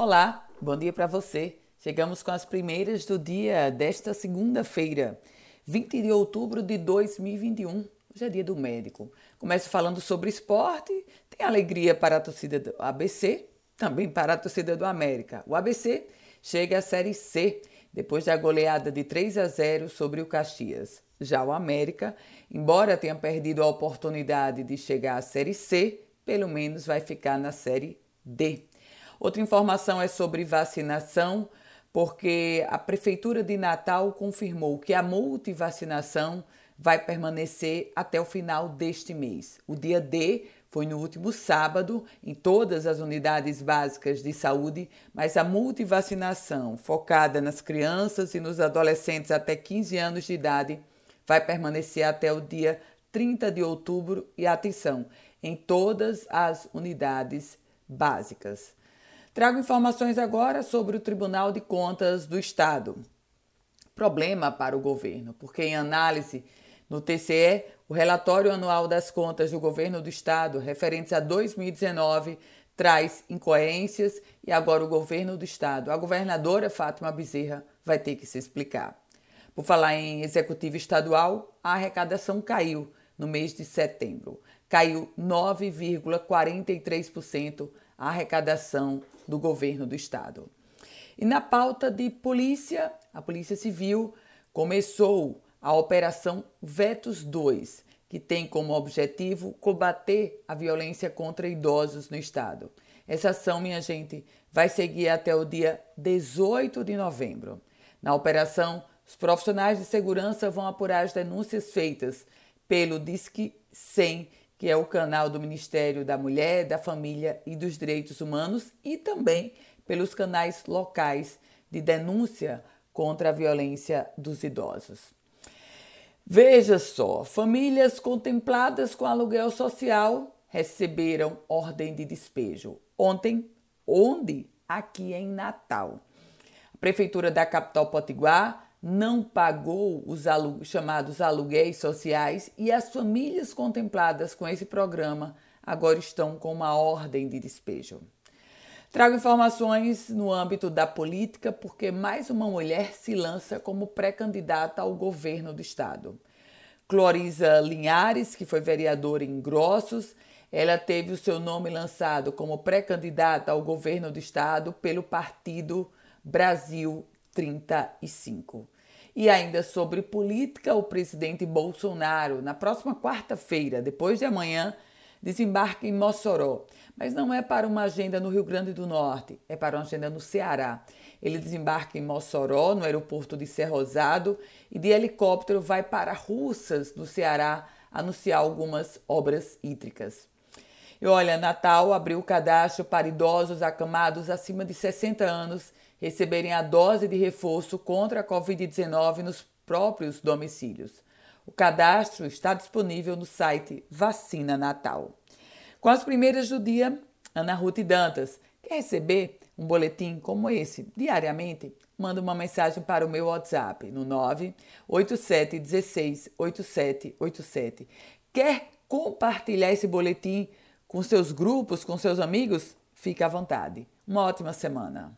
Olá, bom dia para você. Chegamos com as primeiras do dia desta segunda-feira, 20 de outubro de 2021. Hoje é dia do médico. Começo falando sobre esporte. Tem alegria para a torcida do ABC, também para a torcida do América. O ABC chega à Série C depois da goleada de 3 a 0 sobre o Caxias. Já o América, embora tenha perdido a oportunidade de chegar à Série C, pelo menos vai ficar na Série D. Outra informação é sobre vacinação, porque a Prefeitura de Natal confirmou que a multivacinação vai permanecer até o final deste mês. O dia D foi no último sábado em todas as unidades básicas de saúde, mas a multivacinação focada nas crianças e nos adolescentes até 15 anos de idade vai permanecer até o dia 30 de outubro e atenção, em todas as unidades básicas. Trago informações agora sobre o Tribunal de Contas do Estado. Problema para o governo, porque em análise no TCE, o relatório anual das contas do governo do estado referentes a 2019 traz incoerências e agora o governo do estado, a governadora Fátima Bezerra, vai ter que se explicar. Por falar em executivo estadual, a arrecadação caiu no mês de setembro. Caiu 9,43% a arrecadação do governo do estado. E na pauta de polícia, a Polícia Civil começou a Operação Vetos 2, que tem como objetivo combater a violência contra idosos no estado. Essa ação, minha gente, vai seguir até o dia 18 de novembro. Na operação, os profissionais de segurança vão apurar as denúncias feitas pelo Disque 100, que é o canal do Ministério da Mulher, da Família e dos Direitos Humanos, e também pelos canais locais de denúncia contra a violência dos idosos. Veja só, famílias contempladas com aluguel social receberam ordem de despejo. Ontem, onde? Aqui em Natal. A prefeitura da capital Potiguar não pagou os alu chamados aluguéis sociais e as famílias contempladas com esse programa agora estão com uma ordem de despejo. Trago informações no âmbito da política porque mais uma mulher se lança como pré-candidata ao governo do estado. Clorisa Linhares, que foi vereadora em Grossos, ela teve o seu nome lançado como pré-candidata ao governo do estado pelo partido Brasil 35. E ainda sobre política, o presidente Bolsonaro, na próxima quarta-feira, depois de amanhã, desembarca em Mossoró, mas não é para uma agenda no Rio Grande do Norte, é para uma agenda no Ceará. Ele desembarca em Mossoró, no aeroporto de Cerrosado, e de helicóptero vai para Russas, no Ceará, anunciar algumas obras hídricas. E olha, Natal abriu o cadastro para idosos acamados acima de 60 anos receberem a dose de reforço contra a Covid-19 nos próprios domicílios. O cadastro está disponível no site Vacina Natal. Com as primeiras do dia, Ana Ruth Dantas. Quer receber um boletim como esse diariamente? Manda uma mensagem para o meu WhatsApp no 987 16 8787. Quer compartilhar esse boletim com seus grupos, com seus amigos? Fique à vontade. Uma ótima semana.